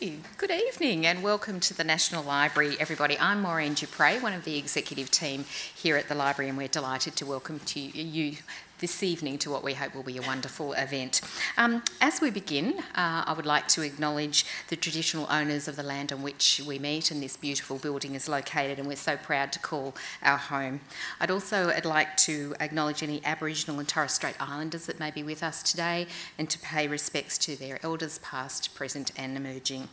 Good evening and welcome to the National Library, everybody. I'm Maureen Dupre, one of the executive team here at the library, and we're delighted to welcome to you this evening to what we hope will be a wonderful event. Um, as we begin, uh, I would like to acknowledge the traditional owners of the land on which we meet and this beautiful building is located and we're so proud to call our home. I'd also I'd like to acknowledge any Aboriginal and Torres Strait Islanders that may be with us today and to pay respects to their elders past, present and emerging.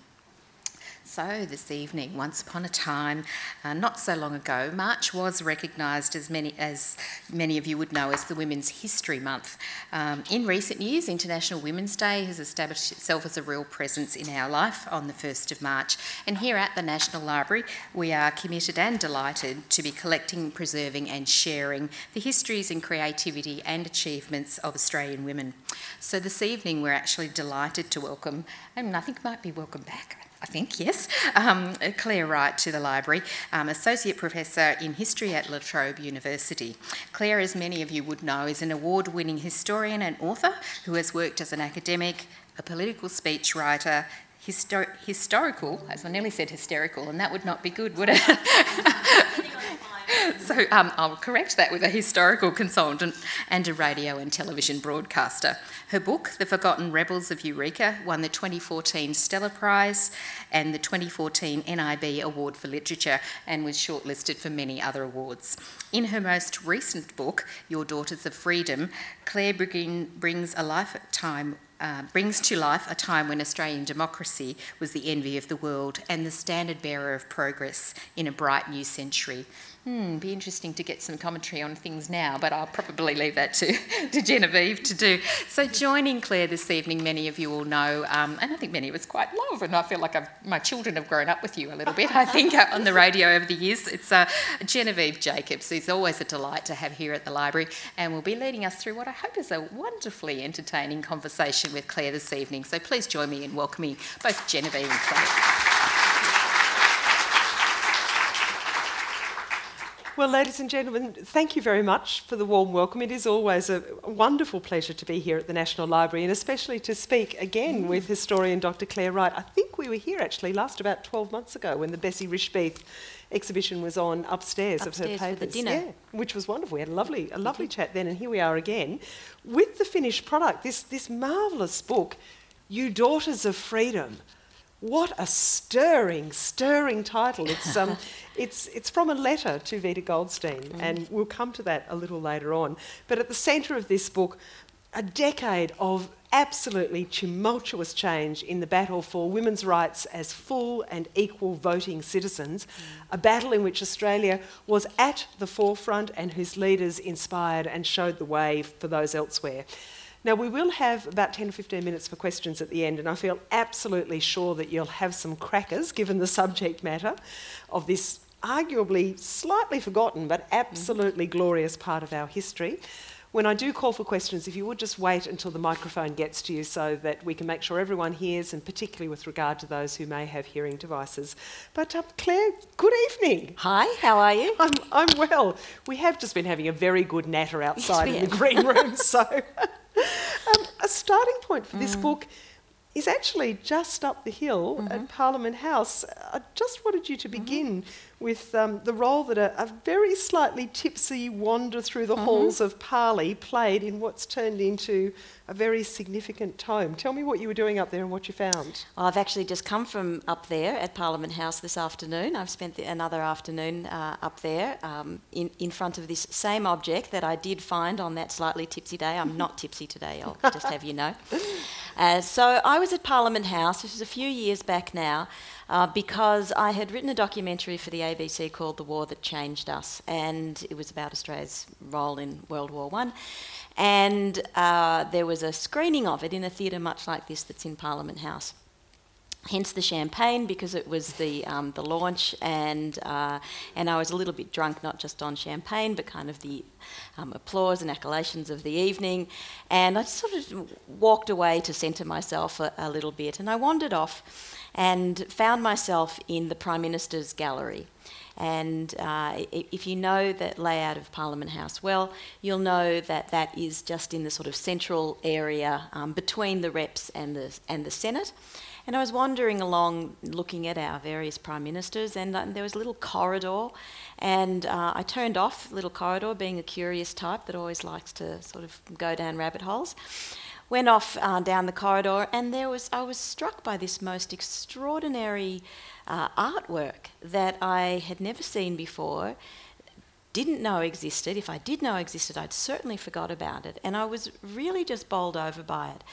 So, this evening, once upon a time, uh, not so long ago, March was recognised as many as many of you would know as the Women's History Month. Um, in recent years, International Women's Day has established itself as a real presence in our life on the 1st of March. And here at the National Library, we are committed and delighted to be collecting, preserving, and sharing the histories and creativity and achievements of Australian women. So, this evening, we're actually delighted to welcome, and I think might be welcome back. I think, yes, um, Clare Wright to the library, um, Associate Professor in History at La Trobe University. Clare, as many of you would know, is an award winning historian and author who has worked as an academic, a political speechwriter, histor- historical, as I nearly said hysterical, and that would not be good, would it? so um, I'll correct that with a historical consultant and a radio and television broadcaster. Her book, The Forgotten Rebels of Eureka, won the 2014 Stella Prize and the 2014 NIB Award for Literature and was shortlisted for many other awards. In her most recent book, Your Daughters of Freedom, Clare Brigin brings a lifetime uh, brings to life a time when Australian democracy was the envy of the world and the standard bearer of progress in a bright new century. Hmm, be interesting to get some commentary on things now, but I'll probably leave that to, to Genevieve to do. So, joining Clare this evening, many of you will know, um, and I think many of us quite love, and I feel like I've, my children have grown up with you a little bit, I think, on the radio over the years. It's uh, Genevieve Jacobs, who's always a delight to have here at the library, and will be leading us through what I hope is a wonderfully entertaining conversation with Clare this evening. So, please join me in welcoming both Genevieve and Clare. Well, ladies and gentlemen, thank you very much for the warm welcome. It is always a wonderful pleasure to be here at the National Library and especially to speak again mm. with historian Dr. Clare Wright. I think we were here actually last about 12 months ago when the Bessie Rischbieth exhibition was on upstairs, upstairs of her papers. For the dinner. Yeah, which was wonderful. We had a lovely, a lovely chat then, and here we are again with the finished product. This, this marvellous book, You Daughters of Freedom what a stirring, stirring title. It's, um, it's, it's from a letter to Vida Goldstein, mm. and we'll come to that a little later on. But at the centre of this book, a decade of absolutely tumultuous change in the battle for women's rights as full and equal voting citizens, mm. a battle in which Australia was at the forefront and whose leaders inspired and showed the way for those elsewhere. Now, we will have about 10 or 15 minutes for questions at the end, and I feel absolutely sure that you'll have some crackers given the subject matter of this arguably slightly forgotten but absolutely glorious part of our history. When I do call for questions, if you would just wait until the microphone gets to you so that we can make sure everyone hears, and particularly with regard to those who may have hearing devices. But uh, Clare, good evening. Hi, how are you? I'm, I'm well. We have just been having a very good natter outside yes, in the green room, so. um, a starting point for this mm. book is actually just up the hill mm-hmm. at Parliament House. I just wanted you to mm-hmm. begin mm-hmm. with um, the role that a, a, very slightly tipsy wander through the mm-hmm. halls of Parley played in what's turned into a very significant tome. Tell me what you were doing up there and what you found. I've actually just come from up there at Parliament House this afternoon. I've spent the, another afternoon uh, up there um, in, in front of this same object that I did find on that slightly tipsy day. I'm not tipsy today, I'll just have you know. Uh, so I was at Parliament House, this was a few years back now, uh, because I had written a documentary for the ABC called The War That Changed Us, and it was about Australia's role in World War One. And uh, there was a screening of it in a theatre much like this that's in Parliament House. Hence the champagne because it was the um, the launch and uh, and I was a little bit drunk not just on champagne but kind of the um, applause and acclamations of the evening and I sort of walked away to centre myself a, a little bit and I wandered off and found myself in the Prime Minister's gallery and uh, if you know that layout of Parliament House well, you'll know that that is just in the sort of central area um, between the reps and the, and the Senate. And I was wandering along looking at our various prime ministers, and uh, there was a little corridor. And uh, I turned off little corridor, being a curious type that always likes to sort of go down rabbit holes. Went off uh, down the corridor, and there was I was struck by this most extraordinary uh, artwork that I had never seen before didn't know existed. If I did know existed, I'd certainly forgot about it. And I was really just bowled over by it.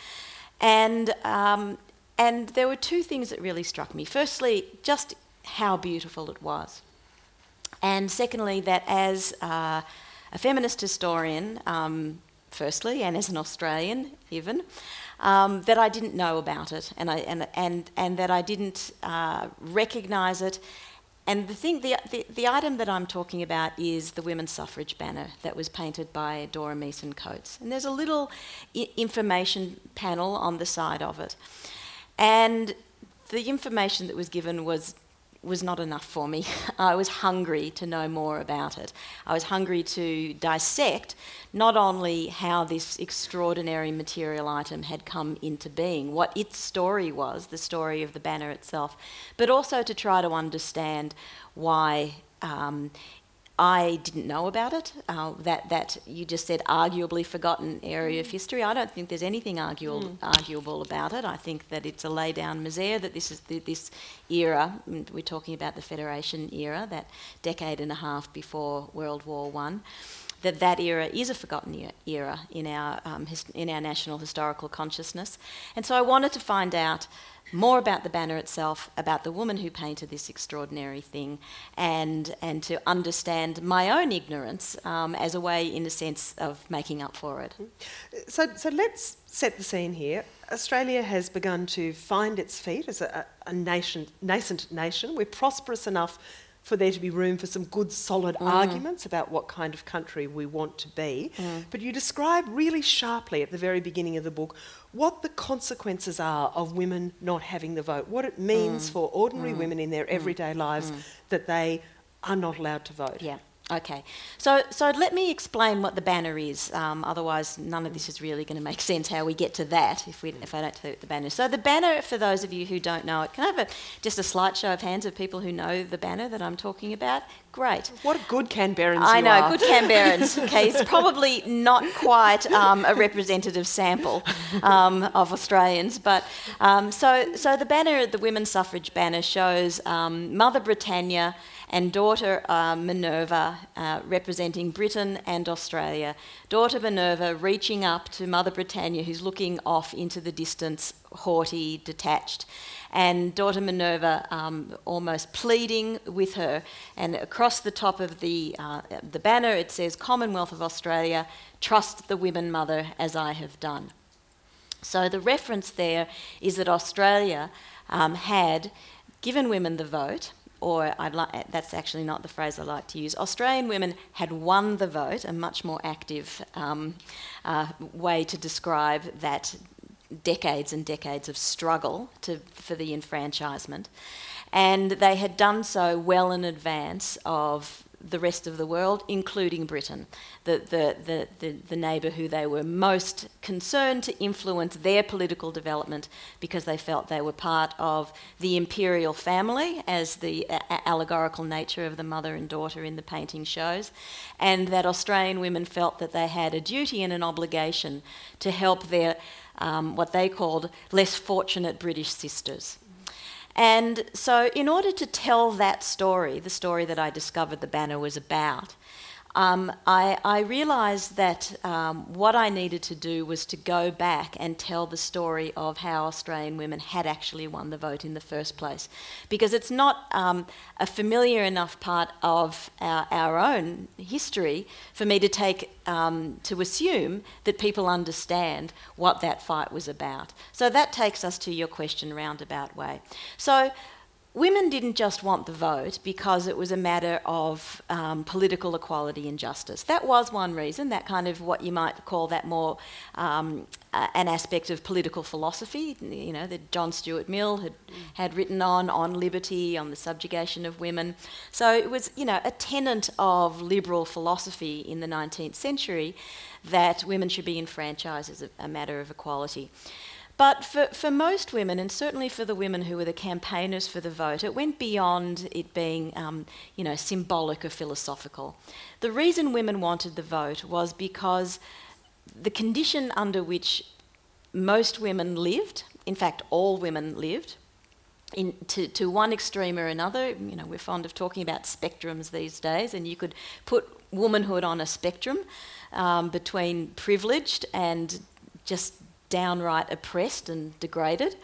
And, um, and there were two things that really struck me. Firstly, just how beautiful it was. And secondly, that as uh, a feminist historian, um, firstly, and as an Australian even, um, that I didn't know about it and, I, and, and, and that I didn't uh, recognise it and the thing, the, the, the, item that I'm talking about is the women's suffrage banner that was painted by Dora Meeson Coates. And there's a little I- information panel on the side of it. And the information that was given was was not enough for me. I was hungry to know more about it. I was hungry to dissect not only how this extraordinary material item had come into being, what its story was, the story of the banner itself, but also to try to understand why um, I didn't know about it. Uh, that that you just said arguably forgotten area of history. I don't think there's anything arguable, mm. arguable about it. I think that it's a lay down misere that this is the, this era. Mm, we're talking about the Federation era, that decade and a half before World War One. That that era is a forgotten era in our um, his, in our national historical consciousness, and so I wanted to find out more about the banner itself, about the woman who painted this extraordinary thing, and, and to understand my own ignorance um, as a way, in a sense, of making up for it. So, so let's set the scene here. Australia has begun to find its feet as a, a nation, nascent nation. We're prosperous enough for there to be room for some good, solid mm. arguments about what kind of country we want to be. Mm. But you describe really sharply at the very beginning of the book what the consequences are of women not having the vote, what it means mm. for ordinary mm. women in their mm. everyday lives mm. that they are not allowed to vote. Yeah. Okay, so so let me explain what the banner is. Um, otherwise, none of this is really going to make sense. How we get to that if we if I don't tell you what the banner. Is. So the banner, for those of you who don't know it, can I have a, just a slight show of hands of people who know the banner that I'm talking about? Great. What a good Canberrans I know, good Canberrans. okay, it's probably not quite um, a representative sample um, of Australians, but um, so so the banner, the women's suffrage banner, shows um, Mother Britannia and daughter uh, Minerva, uh, representing Britain and Australia. Daughter Minerva reaching up to Mother Britannia, who's looking off into the distance, haughty, detached. And daughter Minerva um, almost pleading with her. And across the top of the, uh, the banner, it says, Commonwealth of Australia, trust the women mother as I have done. So the reference there is that Australia um, had given women the vote or I'd like, that's actually not the phrase I like to use. Australian women had won the vote, a much more active um, uh, way to describe that decades and decades of struggle to, for the enfranchisement. And they had done so well in advance of the rest of the world, including Britain, the, the, the, the, the neighbour who they were most concerned to influence their political development because they felt they were part of the imperial family, as the allegorical nature of the mother and daughter in the painting shows, and that Australian women felt that they had a duty and an obligation to help their um, what they called less fortunate British sisters. And so, in order to tell that story, the story that I discovered the banner was about, um, I, I, realised that um, what I needed to do was to go back and tell the story of how Australian women had actually won the vote in the first place. Because it's not um, a familiar enough part of our, our, own history for me to take um, to assume that people understand what that fight was about. So that takes us to your question roundabout way. So women didn't just want the vote because it was a matter of um, political equality and justice. That was one reason, that kind of what you might call that more um, uh, an aspect of political philosophy, you know, that John Stuart Mill had, had written on, on liberty, on the subjugation of women. So it was, you know, a tenet of liberal philosophy in the 19th century that women should be enfranchised as a, a matter of equality. But for, for most women, and certainly for the women who were the campaigners for the vote, it went beyond it being, um, you know, symbolic or philosophical. The reason women wanted the vote was because the condition under which most women lived, in fact, all women lived, in, to, to one extreme or another. You know, we're fond of talking about spectrums these days, and you could put womanhood on a spectrum um, between privileged and just downright oppressed and degraded.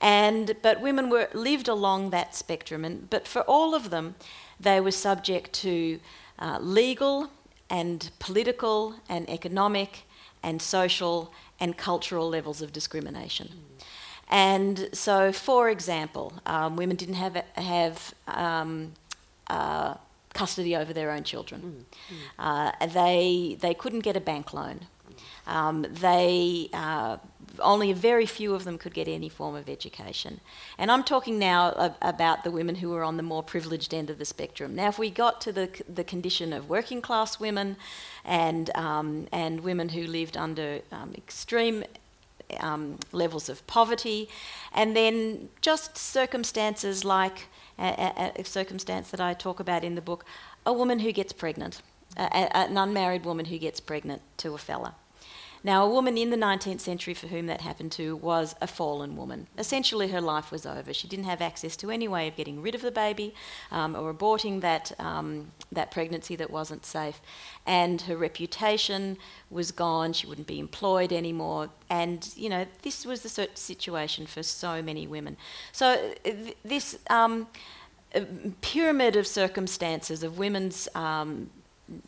And, but women were, lived along that spectrum, and, but for all of them, they were subject to uh, legal and political and economic and social and cultural levels of discrimination. Mm. And so, for example, um, women didn't have, have um, uh, custody over their own children. Mm. Mm. Uh, they, they couldn't get a bank loan. Um, they uh, only a very few of them could get any form of education. And I'm talking now about the women who were on the more privileged end of the spectrum. Now, if we got to the, the condition of working class women and, um, and women who lived under um, extreme um, levels of poverty, and then just circumstances like a, a, a, circumstance that I talk about in the book a woman who gets pregnant, a, an unmarried woman who gets pregnant to a fella. Now, a woman in the 19th century for whom that happened to was a fallen woman. Essentially, her life was over. She didn't have access to any way of getting rid of the baby um, or aborting that, um, that pregnancy that wasn't safe. And her reputation was gone. She wouldn't be employed anymore. And, you know, this was the situation for so many women. So, th- this. Um, pyramid of circumstances of women's um,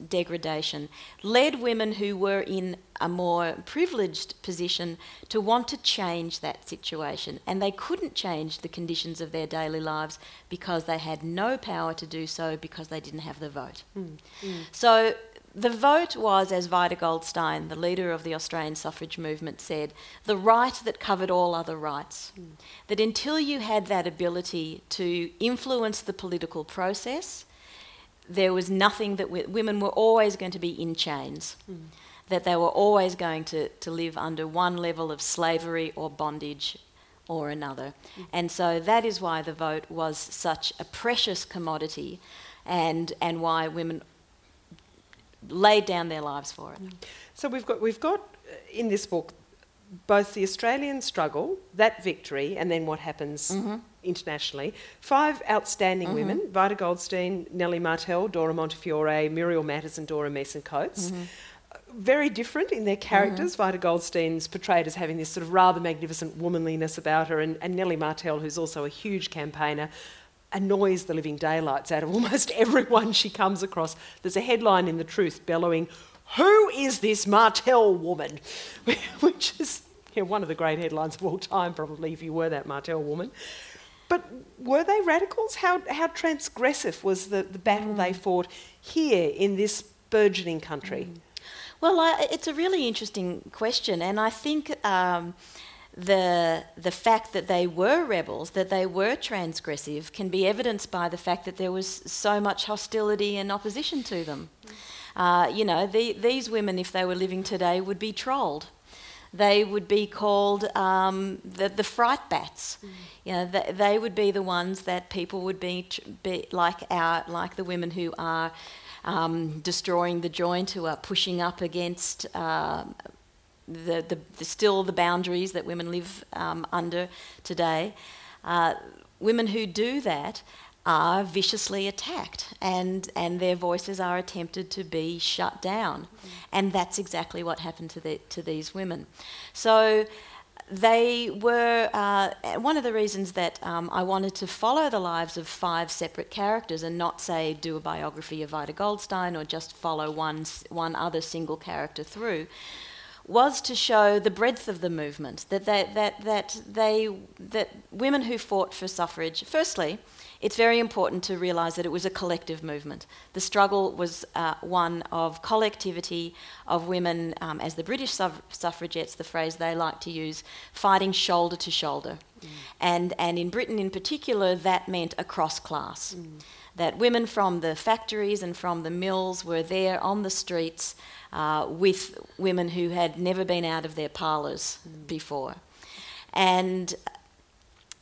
degradation led women who were in a more privileged position to want to change that situation. And they couldn't change the conditions of their daily lives because they had no power to do so because they didn't have the vote. Mm. Mm. So the vote was, as Vida Goldstein, the leader of the Australian suffrage movement, said, the right that covered all other rights. Mm. That until you had that ability to influence the political process, there was nothing that we, women were always going to be in chains, mm. that they were always going to, to live under one level of slavery or bondage or another. Mm. And so that is why the vote was such a precious commodity and, and why women laid down their lives for it. So we've got, we've got uh, in this book both the Australian struggle, that victory, and then what happens mm-hmm. Internationally. Five outstanding mm-hmm. women Vida Goldstein, Nellie Martel, Dora Montefiore, Muriel Matters, and Dora Meeson Coates. Mm-hmm. Very different in their characters. Mm-hmm. Vida Goldstein's portrayed as having this sort of rather magnificent womanliness about her, and, and Nellie Martel, who's also a huge campaigner, annoys the living daylights out of almost everyone she comes across. There's a headline in The Truth bellowing, who is this Martel woman? Which is you know, one of the great headlines of all time, probably, if you were that Martel woman. But were they radicals? How, how transgressive was the, the battle mm. they fought here in this burgeoning country? Mm. Well, I, it's a really interesting question, and I think um, the the fact that they were rebels, that they were transgressive, can be evidenced by the fact that there was so much hostility and opposition to them. Mm. Uh, you know, the, these women, if they were living today, would be trolled. They would be called um, the, the fright bats. Mm. You know, they, they would be the ones that people would be, be like our, like the women who are um, destroying the joint, who are pushing up against uh, the, the, the, still the boundaries that women live um, under today. Uh, women who do that are viciously attacked and, and their voices are attempted to be shut down. Mm. And that's exactly what happened to, the, to these women. So they were uh, one of the reasons that um, I wanted to follow the lives of five separate characters and not say do a biography of Vida Goldstein or just follow one, one other single character through was to show the breadth of the movement that they, that, that they that women who fought for suffrage firstly it's very important to realise that it was a collective movement. The struggle was uh, one of collectivity, of women, um, as the British suffragettes, the phrase they like to use, fighting shoulder to shoulder. Mm. And, and in Britain in particular, that meant across class. Mm. That women from the factories and from the mills were there on the streets uh, with women who had never been out of their parlours before. and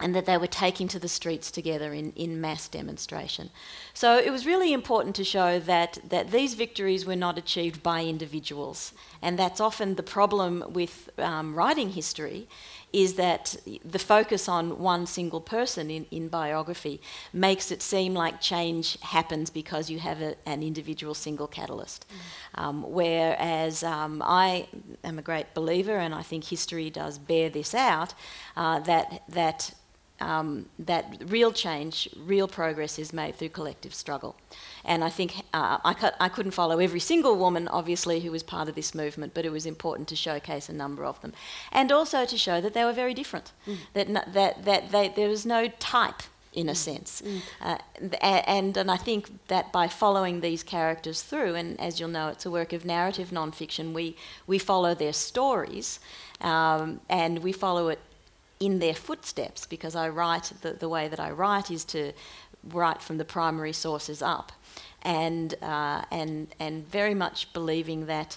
and that they were taking to the streets together in, in mass demonstration. So it was really important to show that, that these victories were not achieved by individuals. And that's often the problem with um, writing history, is that the focus on one single person in, in biography makes it seem like change happens because you have a, an individual single catalyst. Mm. Um, whereas um, I am a great believer, and I think history does bear this out, uh, that, that um, that real change, real progress is made through collective struggle. And I think uh, I, cu- I couldn't follow every single woman, obviously, who was part of this movement, but it was important to showcase a number of them. And also to show that they were very different, mm. that, that, that they, there was no type in a mm. sense. Mm. Uh, and, and I think that by following these characters through, and as you'll know, it's a work of narrative nonfiction, we, we follow their stories um, and we follow it in their footsteps because I write, the, the way that I write is to write from the primary sources up. And, uh, and, and very much believing that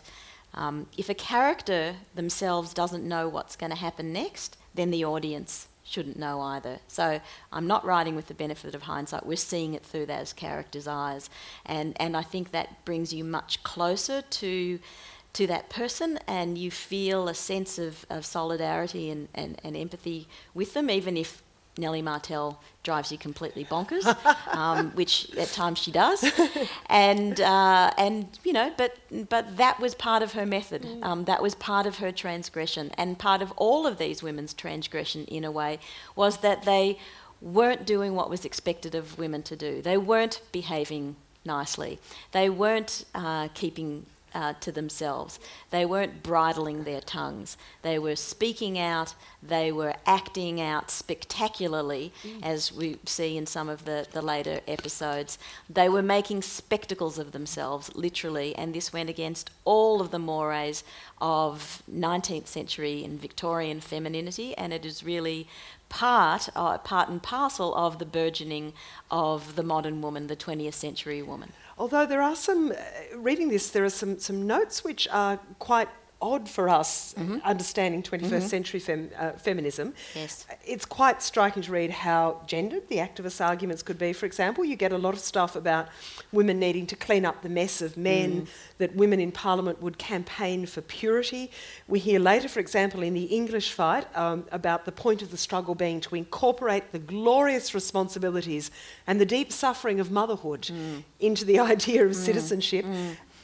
um, if a character themselves doesn't know what's going to happen next, then the audience shouldn't know either. So I'm not writing with the benefit of hindsight. We're seeing it through those characters' eyes, and and I think that brings you much closer to to that person and you feel a sense of, of solidarity and, and, and empathy with them, even if Nellie Martel drives you completely bonkers, um, which at times she does, and uh, and you know, but but that was part of her method. Mm. Um, that was part of her transgression, and part of all of these women's transgression, in a way, was that they weren't doing what was expected of women to do. They weren't behaving nicely. They weren't uh, keeping uh, to themselves. They weren't bridling their tongues. They were speaking out, they were acting out spectacularly, mm. as we see in some of the, the later episodes. They were making spectacles of themselves, literally, and this went against all of the mores of 19th century and Victorian femininity, and it is really part, uh, part and parcel of the burgeoning of the modern woman, the 20th century woman. Although there are some, uh, reading this, there are some, some notes which are quite odd for us mm-hmm. understanding 21st mm-hmm. century fem, uh, feminism. Yes. It's quite striking to read how gendered the activist arguments could be. For example, you get a lot of stuff about women needing to clean up the mess of men, mm. that women in Parliament would campaign for purity. We hear later, for example, in the English fight, um, about the point of the struggle being to incorporate the glorious responsibilities and the deep suffering of motherhood mm. into the idea of mm. citizenship.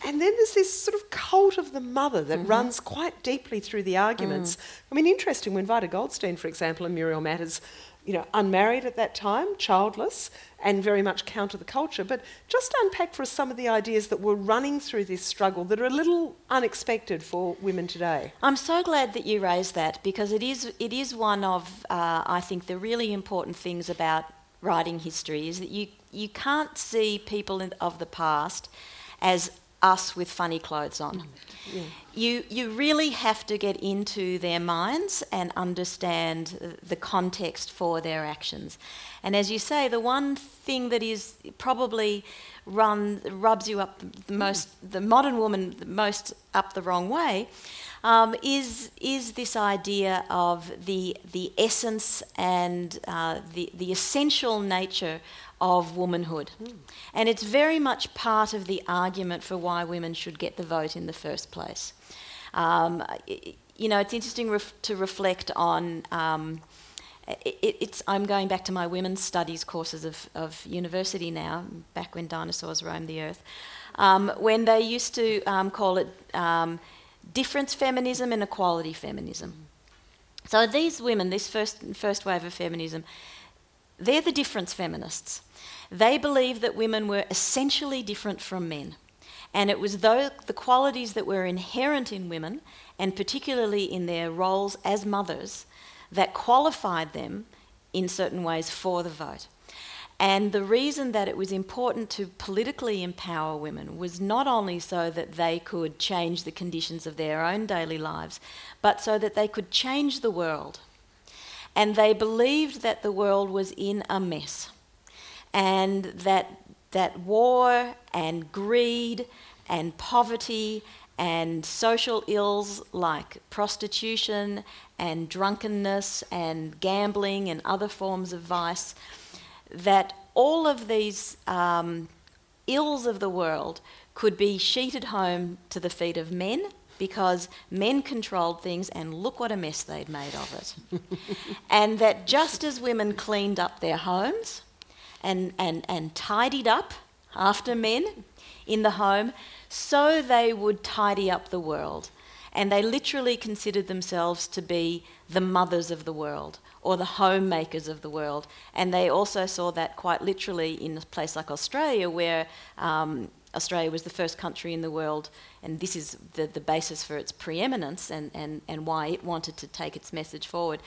And then there's this sort of cult of the mother that mm-hmm. runs quite deeply through the arguments. Mm. I mean, interesting when Vida Goldstein, for example, and Muriel Matters, you know, unmarried at that time, childless, and very much counter the culture. But just unpack for us some of the ideas that were running through this struggle that are a little unexpected for women today. I'm so glad that you raised that because it is it is one of uh, I think the really important things about writing history is that you you can't see people in, of the past as us with funny clothes on. Yeah. You, you really have to get into their minds and understand the context for their actions. And as you say, the one thing that is probably run rubs you up the most, the modern woman the most up the wrong way, um, is is this idea of the the essence and uh, the the essential nature of womanhood. Mm. And it's very much part of the argument for why women should get the vote in the first place. Um, you know, it's interesting ref- to reflect on. Um, it, it's, I'm going back to my women's studies courses of, of university now, back when dinosaurs roamed the earth, um, when they used to um, call it um, difference feminism and equality feminism. So these women, this first, first wave of feminism, they're the difference feminists. They believed that women were essentially different from men. And it was the qualities that were inherent in women, and particularly in their roles as mothers, that qualified them in certain ways for the vote. And the reason that it was important to politically empower women was not only so that they could change the conditions of their own daily lives, but so that they could change the world. And they believed that the world was in a mess and that, that war and greed and poverty and social ills like prostitution and drunkenness and gambling and other forms of vice, that all of these um, ills of the world could be sheeted home to the feet of men because men controlled things and look what a mess they'd made of it. and that just as women cleaned up their homes and, and, and tidied up after men in the home, so they would tidy up the world. And they literally considered themselves to be the mothers of the world or the homemakers of the world. And they also saw that quite literally in a place like Australia, where um, Australia was the first country in the world, and this is the, the basis for its preeminence and, and, and why it wanted to take its message forward.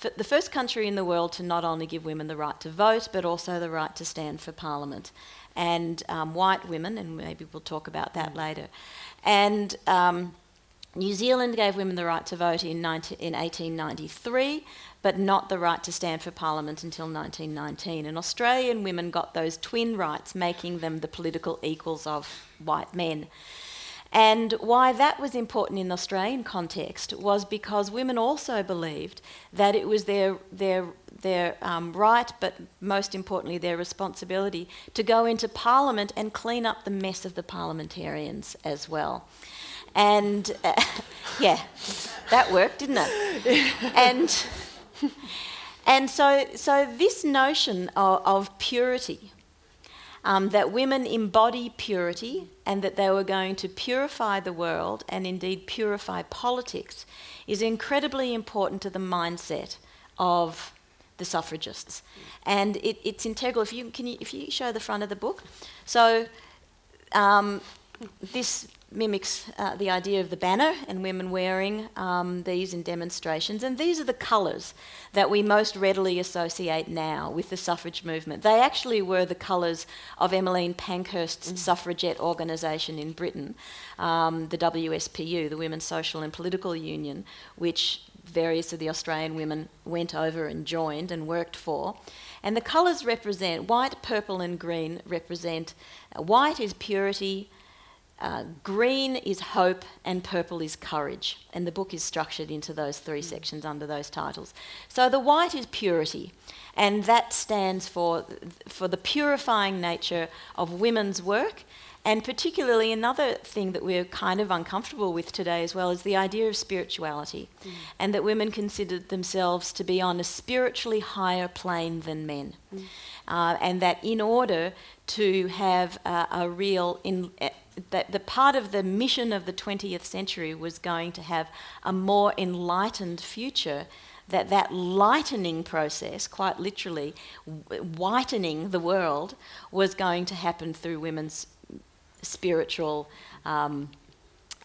The first country in the world to not only give women the right to vote, but also the right to stand for parliament. And um, white women, and maybe we'll talk about that later. And um, New Zealand gave women the right to vote in, 19, in 1893, but not the right to stand for Parliament until 1919. And Australian women got those twin rights, making them the political equals of white men. And why that was important in the Australian context was because women also believed that it was their, their, their um, right, but most importantly, their responsibility to go into Parliament and clean up the mess of the parliamentarians as well. And uh, yeah, that worked, didn't it? and and so, so this notion of, of purity, um, that women embody purity and that they were going to purify the world and indeed purify politics, is incredibly important to the mindset of the suffragists. And it, it's integral. If you, can you, if you show the front of the book. So um, this mimics uh, the idea of the banner and women wearing um, these in demonstrations. And these are the colours that we most readily associate now with the suffrage movement. They actually were the colours of Emmeline Pankhurst's mm. suffragette organisation in Britain, um, the WSPU, the Women's Social and Political Union, which various of the Australian women went over and joined and worked for. And the colours represent white, purple, and green represent uh, white is purity, uh, green is hope and purple is courage. And the book is structured into those three sections under those titles. So the white is purity, and that stands for, for the purifying nature of women's work. And particularly, another thing that we're kind of uncomfortable with today as well is the idea of spirituality, mm. and that women considered themselves to be on a spiritually higher plane than men. Mm. Uh, and that in order to have uh, a real in, that the part of the mission of the 20th century was going to have a more enlightened future that that lightening process quite literally whitening the world was going to happen through women's spiritual um,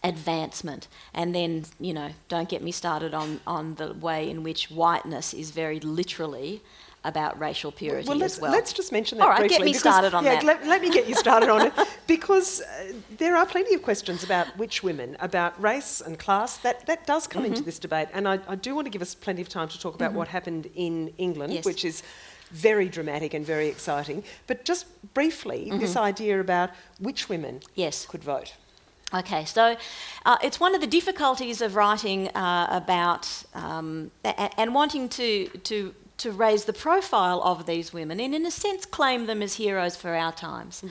advancement. And then you know don't get me started on on the way in which whiteness is very literally about racial purity well, let's, as well. Let's just mention that All right, briefly. get me because, started on yeah, that. Let, let me get you started on it because uh, there are plenty of questions about which women, about race and class. That that does come mm-hmm. into this debate, and I, I, do want to give us plenty of time to talk about mm-hmm. what happened in England, yes. which is very dramatic and very exciting. But just briefly, mm-hmm. this idea about which women yes. could vote. Okay, so uh, it's one of the difficulties of writing uh, about um, a- and wanting to to to raise the profile of these women and, in a sense, claim them as heroes for our times. Mm.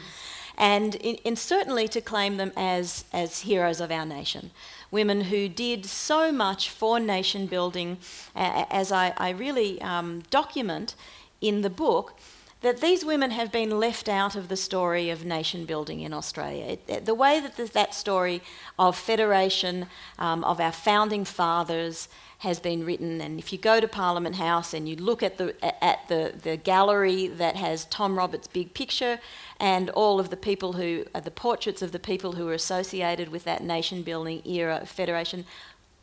And, in, and certainly to claim them as, as heroes of our nation. Women who did so much for nation building, uh, as I, I really um, document in the book that these women have been left out of the story of nation building in Australia. It, the way that that story of federation, um, of our founding fathers, has been written. And if you go to Parliament House and you look at the at the, the gallery that has Tom Roberts' big picture and all of the people who are the portraits of the people who were associated with that nation building era of federation,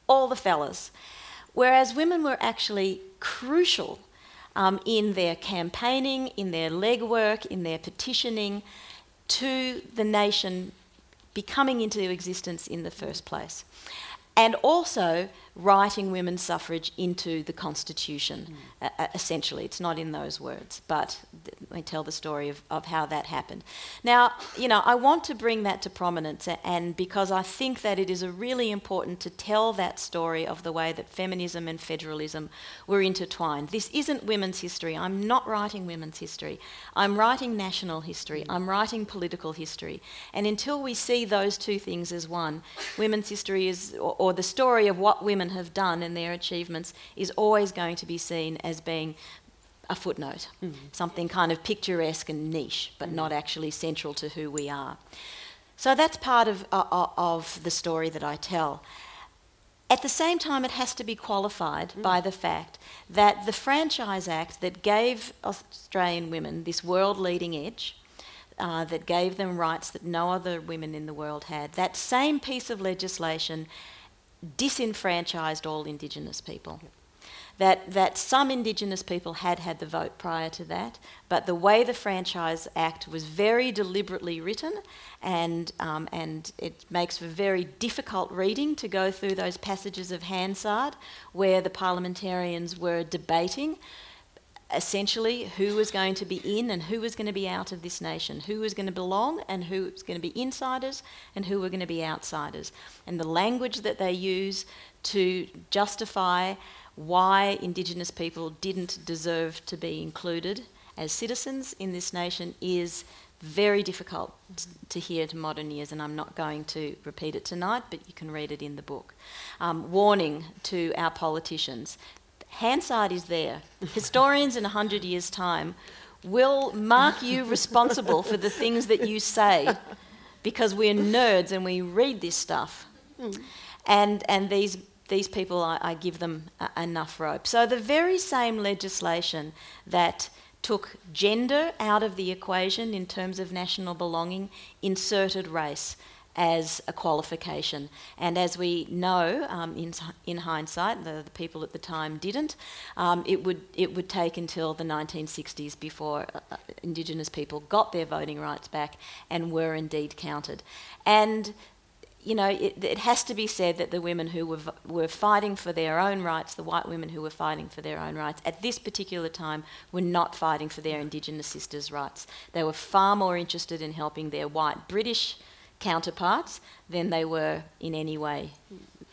all the fellas. Whereas women were actually crucial um, in their campaigning, in their legwork, in their petitioning to the nation becoming into existence in the first place. And also writing women's suffrage into the Constitution, mm. uh, essentially. It's not in those words, but th- let me tell the story of, of how that happened. Now, you know, I want to bring that to prominence, and because I think that it is really important to tell that story of the way that feminism and federalism were intertwined. This isn't women's history. I'm not writing women's history. I'm writing national history. I'm writing political history. And until we see those two things as one, women's history is, or, or the story of what women women have done and their achievements is always going to be seen as being a footnote, mm. something kind of picturesque and niche, but mm. not actually central to who we are. So that's part of, uh, of the story that I tell. At the same time, it has to be qualified mm. by the fact that the Franchise Act that gave Australian women this world leading edge, uh, that gave them rights that no other women in the world had, that same piece of legislation disenfranchised all Indigenous people. That, that some Indigenous people had had the vote prior to that, but the way the Franchise Act was very deliberately written, and, um, and it makes for very difficult reading to go through those passages of Hansard where the parliamentarians were debating essentially who was going to be in and who was going to be out of this nation, who was going to belong and who was going to be insiders and who were going to be outsiders. And the language that they use to justify why Indigenous people didn't deserve to be included as citizens in this nation is very difficult to hear to modern ears, and I'm not going to repeat it tonight, but you can read it in the book. Um, warning to our politicians Hansard is there. Historians in 100 years' time will mark you responsible for the things that you say because we're nerds and we read this stuff. And, and these, these people, I, I give them a, enough rope. So, the very same legislation that took gender out of the equation in terms of national belonging inserted race as a qualification. And as we know, um, in, in hindsight, the, the, people at the time didn't, um, it, would, it would take until the 1960s before uh, uh, Indigenous people got their voting rights back and were indeed counted. And you know, it, it, has to be said that the women who were, were fighting for their own rights, the white women who were fighting for their own rights, at this particular time were not fighting for their Indigenous sisters' rights. They were far more interested in helping their white British counterparts than they were in any way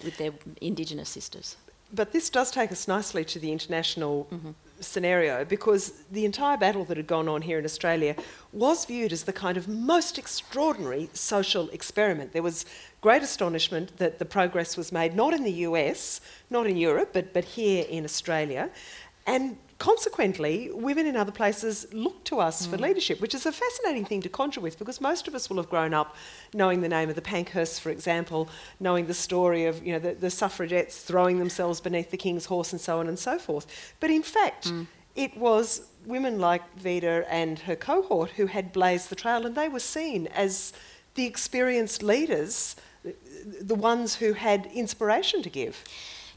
with their Indigenous sisters. But this does take us nicely to the international mm-hmm. scenario because the entire battle that had gone on here in Australia was viewed as the kind of most extraordinary social experiment. There was great astonishment that the progress was made not in the US, not in Europe, but, but here in Australia. And consequently, women in other places look to us mm. for leadership, which is a fascinating thing to conjure with because most of us will have grown up knowing the name of the Pankhursts, for example, knowing the story of you know the, the suffragettes throwing themselves beneath the king's horse and so on and so forth. But in fact, mm. it was women like Vida and her cohort who had blazed the trail, and they were seen as the experienced leaders, the ones who had inspiration to give.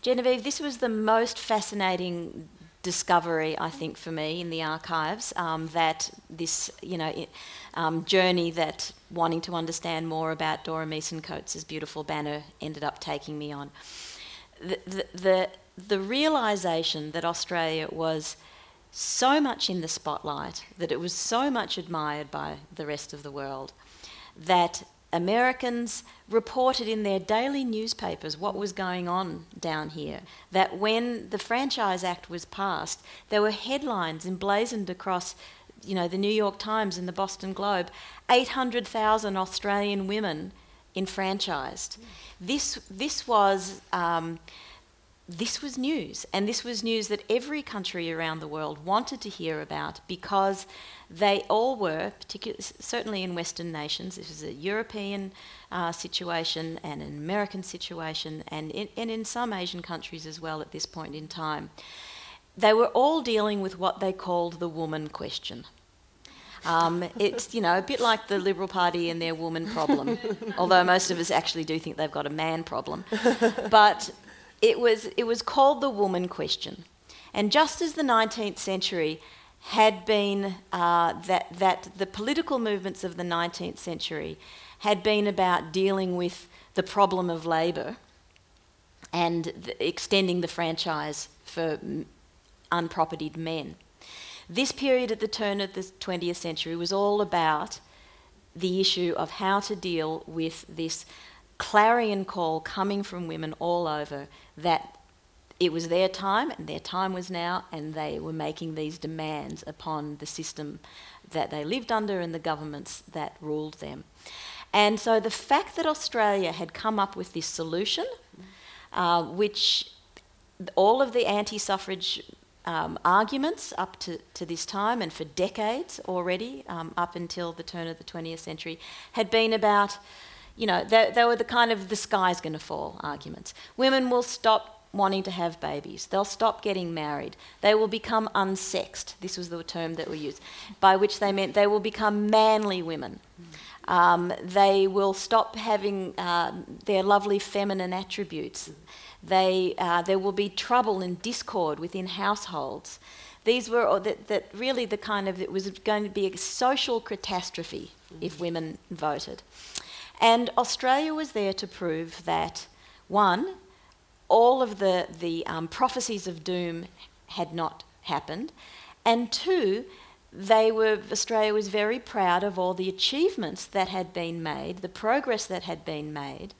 Genevieve, this was the most fascinating discovery, I think, for me in the archives um, that this, you know, um, journey that wanting to understand more about Dora Meeson Coates' beautiful banner ended up taking me on. The, the, the, the realization that Australia was so much in the spotlight, that it was so much admired by the rest of the world, that Americans reported in their daily newspapers what was going on down here. That when the Franchise Act was passed, there were headlines emblazoned across you know, the New York Times and the Boston Globe 800,000 Australian women enfranchised. This, this was. Um, this was news, and this was news that every country around the world wanted to hear about because they all were, particularly, certainly in Western nations, this was a European uh, situation and an American situation, and in, and in some Asian countries as well at this point in time. They were all dealing with what they called the woman question. Um, it's you know a bit like the Liberal Party and their woman problem, although most of us actually do think they've got a man problem. But it was, it was called the woman question. And just as the 19th century had been uh, that, that the political movements of the 19th century had been about dealing with the problem of labour and th- extending the franchise for unpropertied men. This period at the turn of the 20th century was all about the issue of how to deal with this clarion call coming from women all over that it was their time and their time was now, and they were making these demands upon the system that they lived under and the governments that ruled them. And so the fact that Australia had come up with this solution, uh, which all of the anti suffrage um, arguments up to, to this time and for decades already, um, up until the turn of the 20th century, had been about, you know, they, they were the kind of the sky's going to fall arguments. Women will stop wanting to have babies. They'll stop getting married. They will become unsexed. This was the term that we used, by which they meant they will become manly women. Um, they will stop having uh, their lovely feminine attributes. They, uh, there will be trouble and discord within households. These were that, that really the kind of, it was going to be a social catastrophe if women voted. And Australia was there to prove that, one, all of the, the um, prophecies of doom had not happened, and two, they were Australia was very proud of all the achievements that had been made, the progress that had been made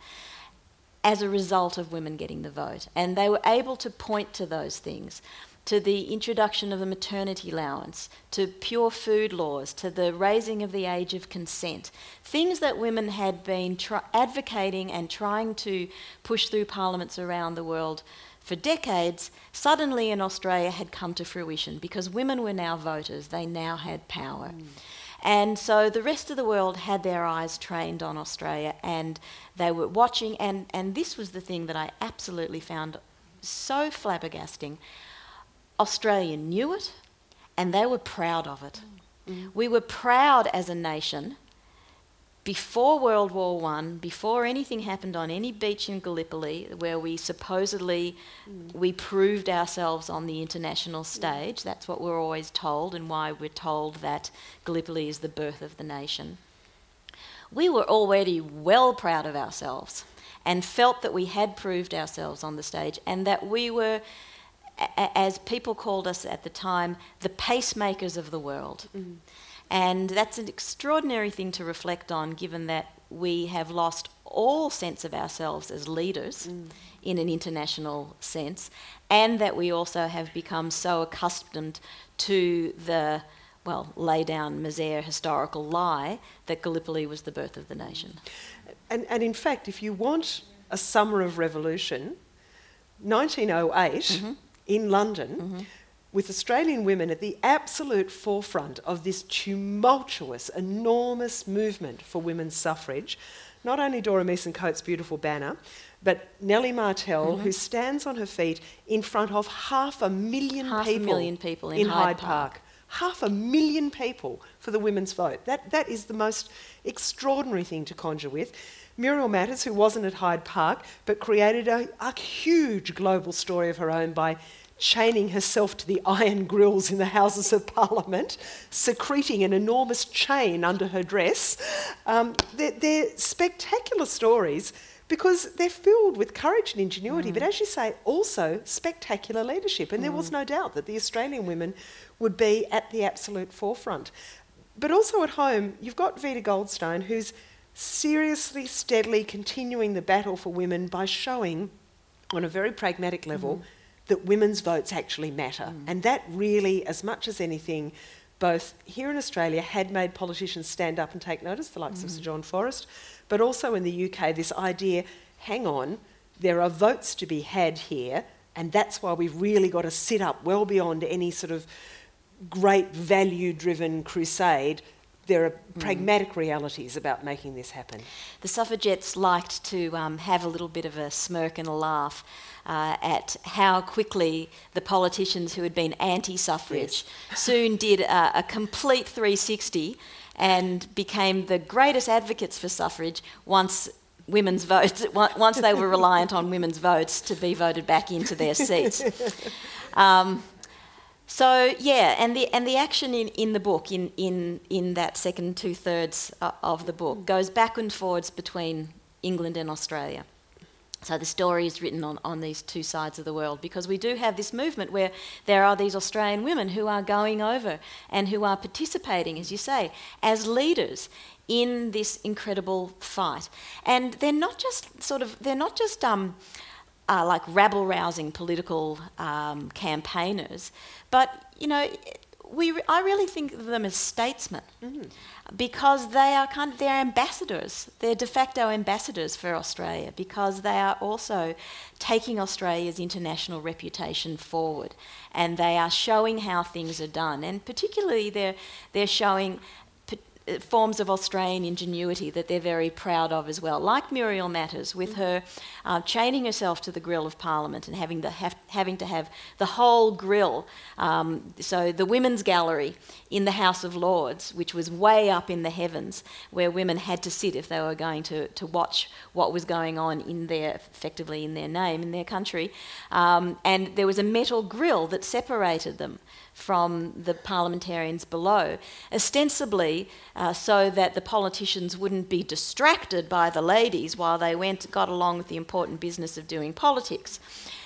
as a result of women getting the vote, and they were able to point to those things to the introduction of the maternity allowance, to pure food laws, to the raising of the age of consent. Things that women had been advocating and trying to push through parliaments around the world for decades, suddenly in Australia had come to fruition because women were now voters, they now had power. Mm. And so the rest of the world had their eyes trained on Australia and they were watching, and, and this was the thing that I absolutely found so flabbergasting. Australia knew it and they were proud of it. Mm. We were proud as a nation before World War One, before anything happened on any beach in Gallipoli, where we supposedly mm. we proved ourselves on the international stage. Mm. That's what we're always told, and why we're told that Gallipoli is the birth of the nation. We were already well proud of ourselves, and felt that we had proved ourselves on the stage, and that we were as people called us at the time, the pacemakers of the world. Mm. And that's an extraordinary thing to reflect on, given that we have lost all sense of ourselves as leaders mm. in an international sense, and that we also have become so accustomed to the well, lay down misere historical lie that Gallipoli was the birth of the nation. And, and in fact, if you want a summer of revolution, 1908 mm-hmm in London mm-hmm. with Australian women at the absolute forefront of this tumultuous, enormous movement for women's suffrage. Not only Dora Meeson Coates' beautiful banner, but Nellie Martel, mm-hmm. who stands on her feet in front of half a million half people, a million people in, in Hyde, Hyde Park. Park. Half a million people for the women's vote. That, that is the most extraordinary thing to conjure with. Muriel Matters, who wasn't at Hyde Park, but created a, a huge global story of her own by chaining herself to the iron grills in the Houses of Parliament, secreting an enormous chain under her dress. Um, they're, they're, spectacular stories because they're filled with courage and ingenuity, mm. but as you say, also spectacular leadership. And mm. there was mm. no doubt that the Australian women would be at the absolute forefront. But also at home, you've got Vida Goldstein, who's seriously, steadily continuing the battle for women by showing, on a very pragmatic level, mm. that women's votes actually matter. Mm. And that really, as much as anything, both here in Australia had made politicians stand up and take notice, the likes mm. of Sir John Forrest, but also in the UK, this idea hang on, there are votes to be had here, and that's why we've really got to sit up well beyond any sort of great value driven crusade there are mm. pragmatic realities about making this happen. The suffragettes liked to um, have a little bit of a smirk and a laugh uh, at how quickly the politicians who had been anti suffrage yes. soon did a, a complete 360 and became the greatest advocates for suffrage once women's votes once they were reliant on women's votes to be voted back into their seats. Um, so yeah, and the and the action in, in the book, in, in in that second two thirds uh, of the book, goes back and forwards between England and Australia. So the story is written on, on these two sides of the world because we do have this movement where there are these Australian women who are going over and who are participating, as you say, as leaders in this incredible fight. And they're not just sort of, they're not just um, uh, like rabble rousing political um, campaigners, but, you know, we, I really think of them as statesmen mm. because they are kind of they're ambassadors. They're de facto ambassadors for Australia because they are also taking Australia's international reputation forward, and they are showing how things are done. And particularly, they're they're showing forms of Australian ingenuity that they're very proud of as well, like Muriel Matters, with her uh, chaining herself to the grill of Parliament and having, the, have, having to have the whole grill. Um, so, the Women's Gallery in the House of Lords, which was way up in the heavens, where women had to sit if they were going to, to watch what was going on in their, effectively in their name, in their country. Um, and there was a metal grill that separated them from the parliamentarians below, ostensibly uh, so that the politicians wouldn't be distracted by the ladies while they went got along with the important business of doing politics.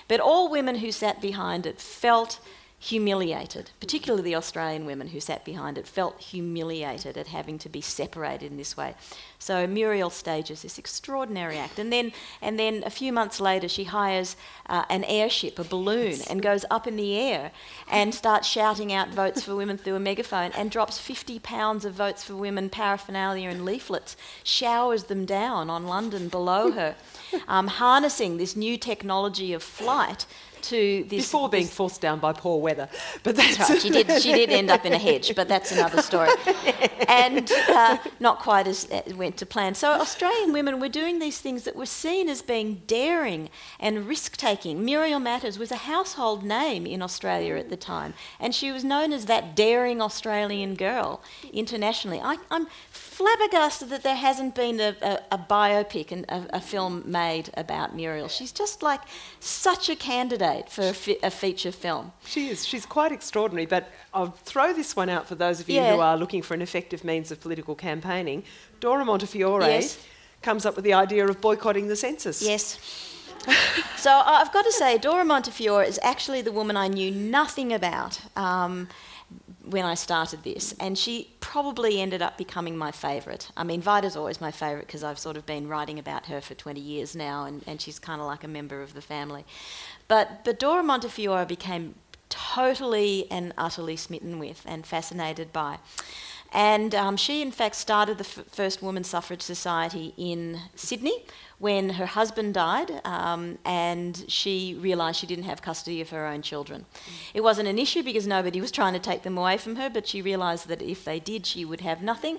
But all women who sat behind it felt humiliated, particularly the Australian women who sat behind it, felt humiliated at having to be separated in this way. So Muriel stages this extraordinary act, and then and then a few months later, she hires uh, an airship, a balloon, and goes up in the air and starts shouting out votes for women through a megaphone, and drops 50 pounds of votes for women paraphernalia and leaflets, showers them down on London below her, um, harnessing this new technology of flight to this before being this forced down by poor weather. But that's, that's right. She did. She did end up in a hedge, but that's another story. and uh, not quite as it uh, went to plan. So Australian women were doing these things that were seen as being daring and risk taking. Muriel Matters was a household name in Australia at the time, and she was known as that daring Australian girl internationally. I, I'm flabbergasted that there hasn't been a, a, a biopic and a, a, film made about Muriel. She's just like such a candidate for a, fi- a, feature film. She is. She's quite extraordinary. But I'll throw this one out for those of you yeah. who are looking for an effective means of political campaigning. Dora Montefiore yes. comes up with the idea of boycotting the census. Yes. so I've got to say, Dora Montefiore is actually the woman I knew nothing about. Um, when I started this, and she probably ended up becoming my favourite. I mean, Vida's always my favourite because I've sort of been writing about her for 20 years now, and, and she's kind of like a member of the family. But, but Dora Montefiore became totally and utterly smitten with and fascinated by. And um, she, in fact, started the f- first women's suffrage society in Sydney when her husband died um, and she realised she didn't have custody of her own children. It wasn't an issue because nobody was trying to take them away from her, but she realised that if they did, she would have nothing.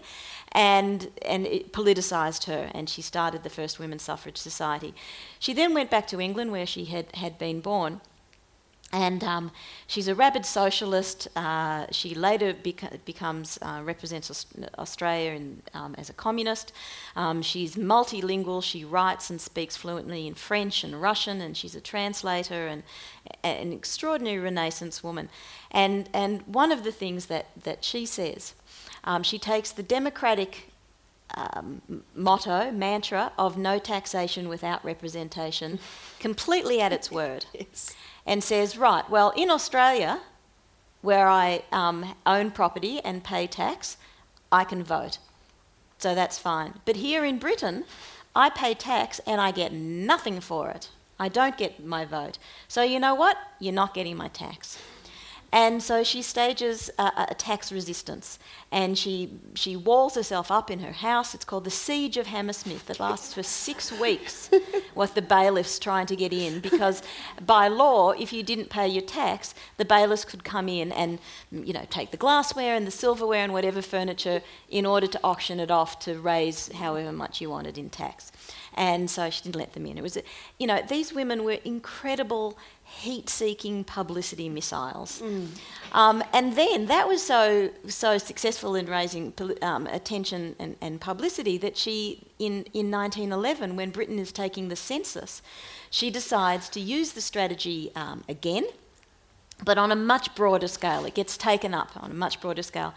And, and it politicised her, and she started the first women's suffrage society. She then went back to England, where she had, had been born, and um, she's a rabid socialist. Uh, she later beca- becomes uh, represents Australia in, um, as a communist. Um, she's multilingual. She writes and speaks fluently in French and Russian, and she's a translator and an extraordinary Renaissance woman. And and one of the things that that she says, um, she takes the democratic um, motto, mantra of no taxation without representation completely at its word. yes and says, right, well, in Australia, where I um, own property and pay tax, I can vote. So that's fine. But here in Britain, I pay tax and I get nothing for it. I don't get my vote. So you know what? You're not getting my tax. And so she stages a, a, tax resistance and she, she walls herself up in her house. It's called the Siege of Hammersmith. That lasts for six weeks with the bailiffs trying to get in because by law, if you didn't pay your tax, the bailiffs could come in and you know, take the glassware and the silverware and whatever furniture in order to auction it off to raise however much you wanted in tax. And so she didn't let them in. It was, you know, these women were incredible heat seeking publicity missiles. Mm. Um, and then that was so, so successful in raising um, attention and, and, publicity that she, in, in 1911, when Britain is taking the census, she decides to use the strategy um, again. But on a much broader scale, it gets taken up on a much broader scale.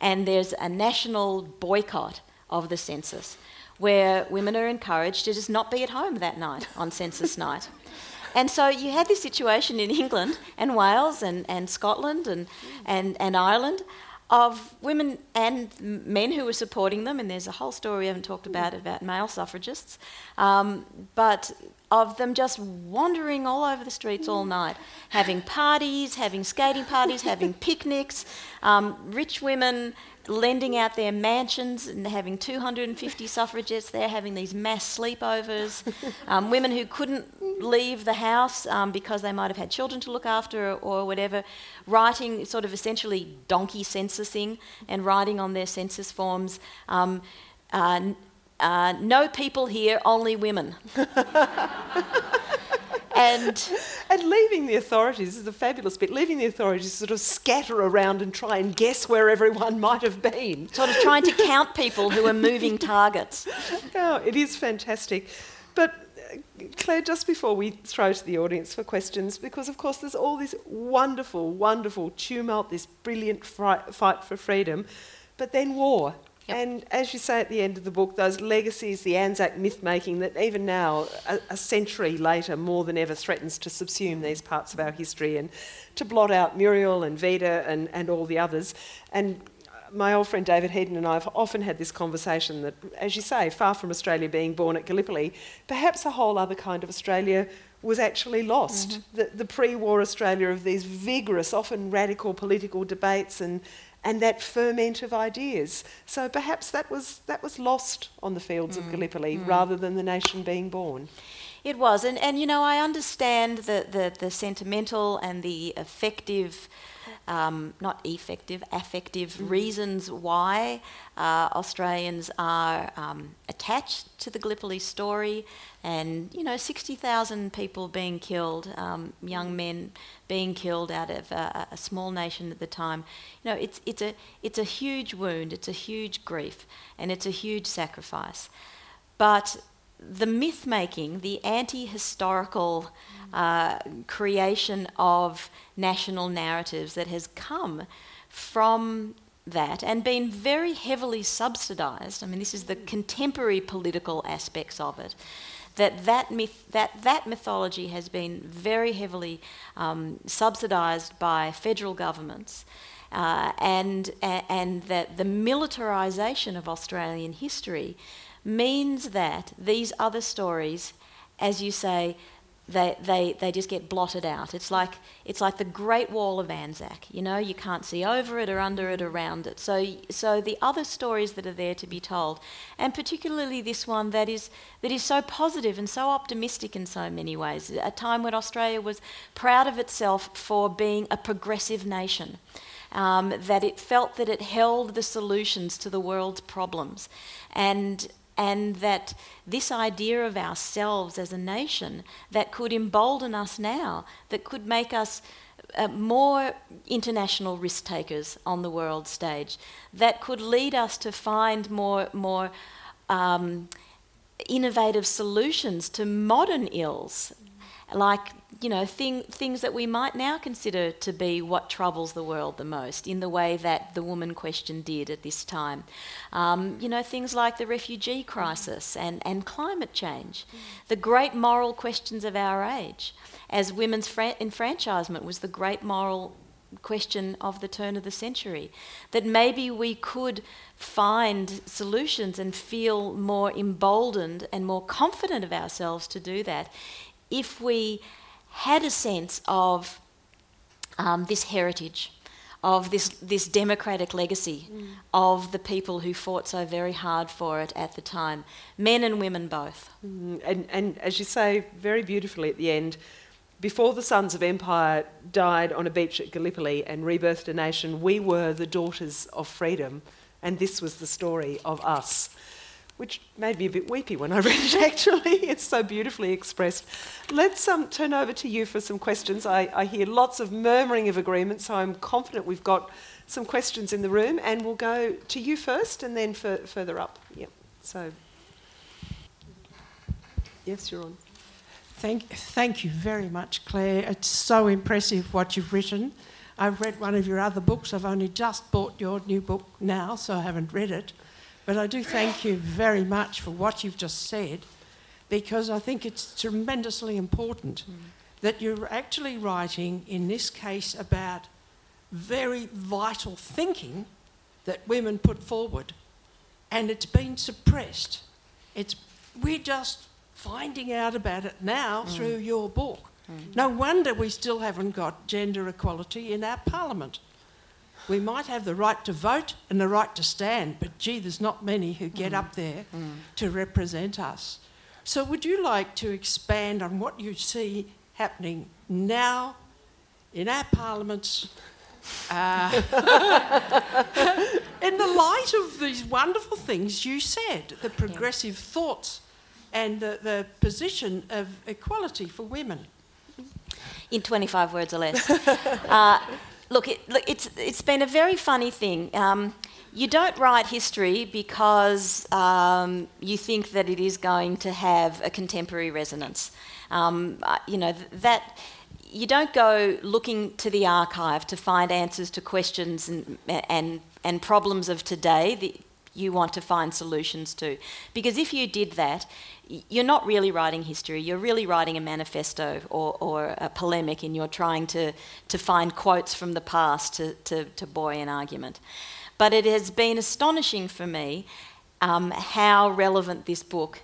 And there's a national boycott of the census where women are encouraged to just not be at home that night on census night. And so you had this situation in England and Wales and, and Scotland and, and, and Ireland of women and men who were supporting them, and there's a whole story we haven't talked about about male suffragists, um, but of them just wandering all over the streets all night, having parties, having skating parties, having picnics, um, rich women lending out their mansions and having 250 suffragettes there, having these mass sleepovers, um, women who couldn't leave the house um, because they might have had children to look after or, or, whatever, writing sort of essentially donkey censusing and writing on their census forms. Um, uh, uh, no people here, only women. and and leaving the authorities is a fabulous bit. Leaving the authorities sort of scatter around and try and guess where everyone might have been. Sort of trying to count people who are moving targets. Oh, it is fantastic. But uh, Clare, just before we throw to the audience for questions, because of course there's all this wonderful, wonderful tumult, this brilliant fight for freedom, but then war. Yep. And as you say at the end of the book, those legacies, the Anzac myth making that even now, a, a, century later, more than ever threatens to subsume these parts of our history and to blot out Muriel and Vida and, and all the others. And my old friend David Heaton and I have often had this conversation that, as you say, far from Australia being born at Gallipoli, perhaps a whole other kind of Australia was actually lost. Mm-hmm. The, the pre war Australia of these vigorous, often radical political debates and, and that ferment of ideas. So perhaps that was, that was lost on the fields mm. of Gallipoli mm. rather than the nation being born. It was, and, and you know, I understand the, the, the sentimental and the effective um, not effective, affective mm. reasons why uh, Australians are um, attached to the Gallipoli story, and you know, 60,000 people being killed, um, young men being killed out of a, a, small nation at the time. You know, it's it's a it's a huge wound, it's a huge grief, and it's a huge sacrifice. But the myth making, the anti historical uh, creation of national narratives that has come from that and been very heavily subsidised. I mean, this is the contemporary political aspects of it. That that, myth, that, that mythology has been very heavily um, subsidised by federal governments. Uh, and, and that the militarisation of Australian history means that these other stories, as you say, they, they, they just get blotted out. It's like, it's like the Great Wall of Anzac. You know, you can't see over it or under it or around it. So, so the other stories that are there to be told, and particularly this one that is, that is so positive and so optimistic in so many ways, a time when Australia was proud of itself for being a progressive nation. Um, that it felt that it held the solutions to the world's problems. And and that this idea of ourselves as a nation that could embolden us now, that could make us uh, more international risk takers on the world stage, that could lead us to find more, more um, innovative solutions to modern ills, like you know, thing, things that we might now consider to be what troubles the world the most, in the way that the woman question did at this time. Um, you know, things like the refugee crisis and, and climate change, the great moral questions of our age, as women's fra- enfranchisement was the great moral question of the turn of the century. That maybe we could find solutions and feel more emboldened and more confident of ourselves to do that if we had a sense of um, this heritage, of this, this democratic legacy mm. of the people who fought so very hard for it at the time, men and women both. Mm. And, and as you say very beautifully at the end, before the Sons of Empire died on a beach at Gallipoli and rebirthed a nation, we were the daughters of freedom, and this was the story of us which made me a bit weepy when I read it actually. It's so beautifully expressed. Let's um, turn over to you for some questions. I, I hear lots of murmuring of agreement, so I'm confident we've got some questions in the room, and we'll go to you first and then for, further up. Yep. So, yes, you're on. Thank, thank you very much, Clare. It's so impressive what you've written. I've read one of your other books. I've only just bought your new book now, so I haven't read it But I do thank you very much for what you've just said because I think it's tremendously important mm. that you're actually writing, in this case, about very vital thinking that women put forward and it's been suppressed. It's, we're just finding out about it now mm. through your book. Mm. No wonder we still haven't got gender equality in our parliament. We might have the right to vote and the right to stand, but gee, there's not many who get mm. up there mm. to represent us. So, would you like to expand on what you see happening now in our parliaments? Uh, in the light of these wonderful things you said, the progressive yeah. thoughts and the, the position of equality for women in 25 words or less. uh, look, it, look, it's, it's been a very funny thing. Um, you don't write history because um, you think that it is going to have a contemporary resonance. Um, you know, that you don't go looking to the archive to find answers to questions and, and, and problems of today that you want to find solutions to. Because if you did that, you're not really writing history, you're really writing a manifesto or, or a polemic, and you're trying to, to find quotes from the past to, to, to buoy an argument. But it has been astonishing for me um, how relevant this book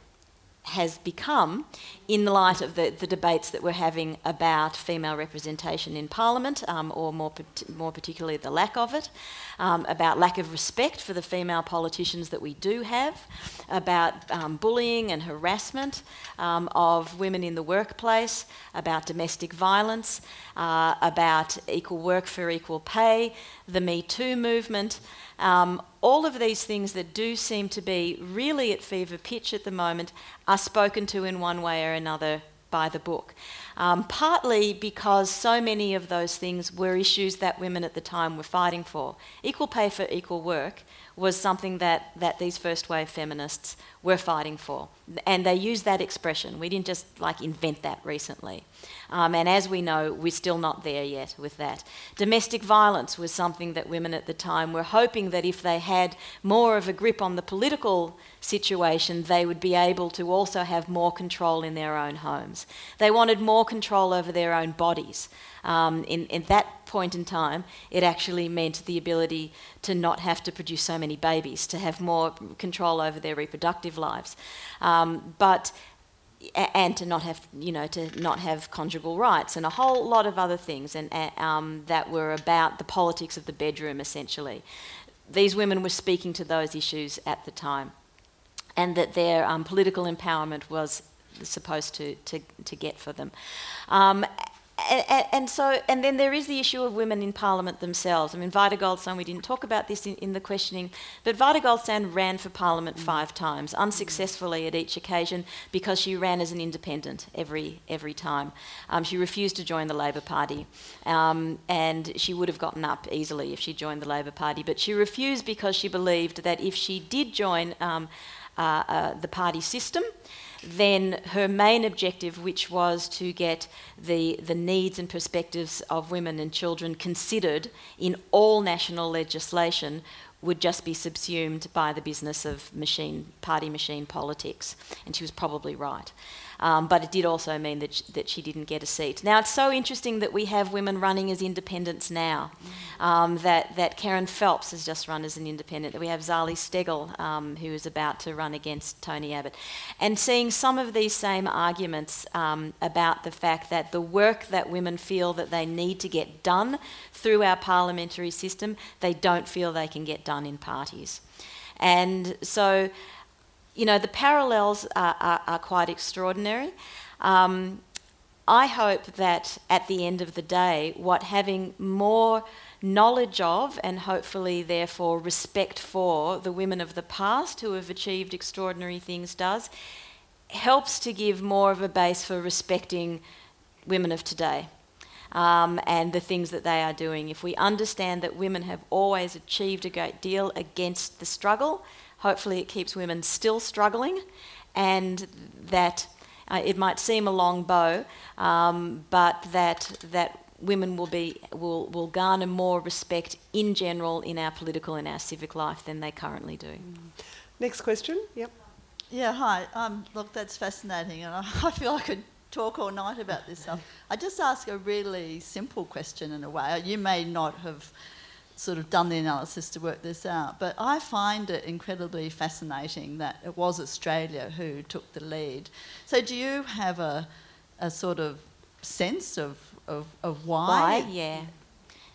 has become in the light of the, the debates that we're having about female representation in Parliament, um, or more, more particularly the lack of it, um, about lack of respect for the female politicians that we do have, about um, bullying and harassment um, of women in the workplace, about domestic violence, uh, about equal work for equal pay, the Me Too movement. Um, all of these things that do seem to be really at fever pitch at the moment are spoken to in one way or another by the book. Um, partly because so many of those things were issues that women at the time were fighting for. Equal pay for equal work was something that, that these first wave feminists were fighting for. And they used that expression. We didn't just like invent that recently. Um, and as we know, we're still not there yet with that. Domestic violence was something that women at the time were hoping that if they had more of a grip on the political situation, they would be able to also have more control in their own homes. They wanted more control over their own bodies. Um, in, in that point in time, it actually meant the ability to not have to produce so many babies, to have more control over their reproductive lives. Um, but and to not have you know to not have conjugal rights and a whole lot of other things and um, that were about the politics of the bedroom essentially these women were speaking to those issues at the time and that their um, political empowerment was supposed to, to, to get for them um, and, and, so, and then there is the issue of women in Parliament themselves. I mean, Vida Goldstein, we didn't talk about this in, in the questioning, but Vida Goldstein ran for Parliament mm. five times, unsuccessfully at each occasion, because she ran as an independent every, every time. Um, she refused to join the Labor Party, um, and she would have gotten up easily if she joined the Labor Party, but she refused because she believed that if she did join um, uh, uh, the party system, then her main objective, which was to get the, the needs and perspectives of women and children considered in all national legislation, would just be subsumed by the business of machine party machine politics. And she was probably right. Um, but it did also mean that she, that she didn't get a seat. Now, it's so interesting that we have women running as independents now. Um, that, that Kerryn Phelps has just run as an independent, that we have Zali Steggall, um, who is about to run against Tony Abbott. And seeing some of these same arguments um, about the fact that the work that women feel that they need to get done through our parliamentary system, they don't feel they can get done in parties. And so you know, the parallels are, are, are quite extraordinary. Um, I hope that at the end of the day, what having more knowledge of and hopefully, therefore, respect for the women of the past who have achieved extraordinary things does helps to give more of a base for respecting women of today. Um, and the things that they are doing. If we understand that women have always achieved a great deal against the struggle, Hopefully, it keeps women still struggling and that uh, it might seem a long bow, um, but that, that women will be will will garner more respect in general in our political and our civic life than they currently do. Next question. Yep. Yeah, hi. Um, look, that's fascinating, and I, I feel I could talk all night about this stuff. I just ask a really simple question in a way. You may not have sort of done the analysis to work this out, but I find it incredibly fascinating that it was Australia who took the lead. So, do you have a, a sort of sense of, of, of why? Why? Yeah.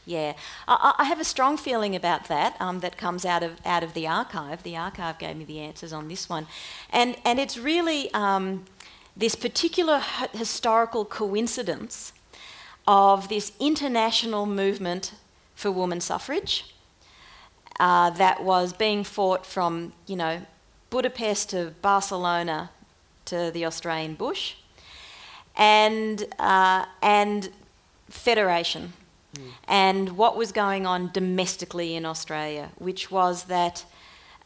Yeah, I, I have a strong feeling about that. Um, that comes out of out of the archive. The archive gave me the answers on this one, and and it's really um, this particular h- historical coincidence of this international movement for woman suffrage. Uh, that was being fought from you know Budapest to Barcelona to the Australian bush, and uh, and federation. And what was going on domestically in Australia, which was that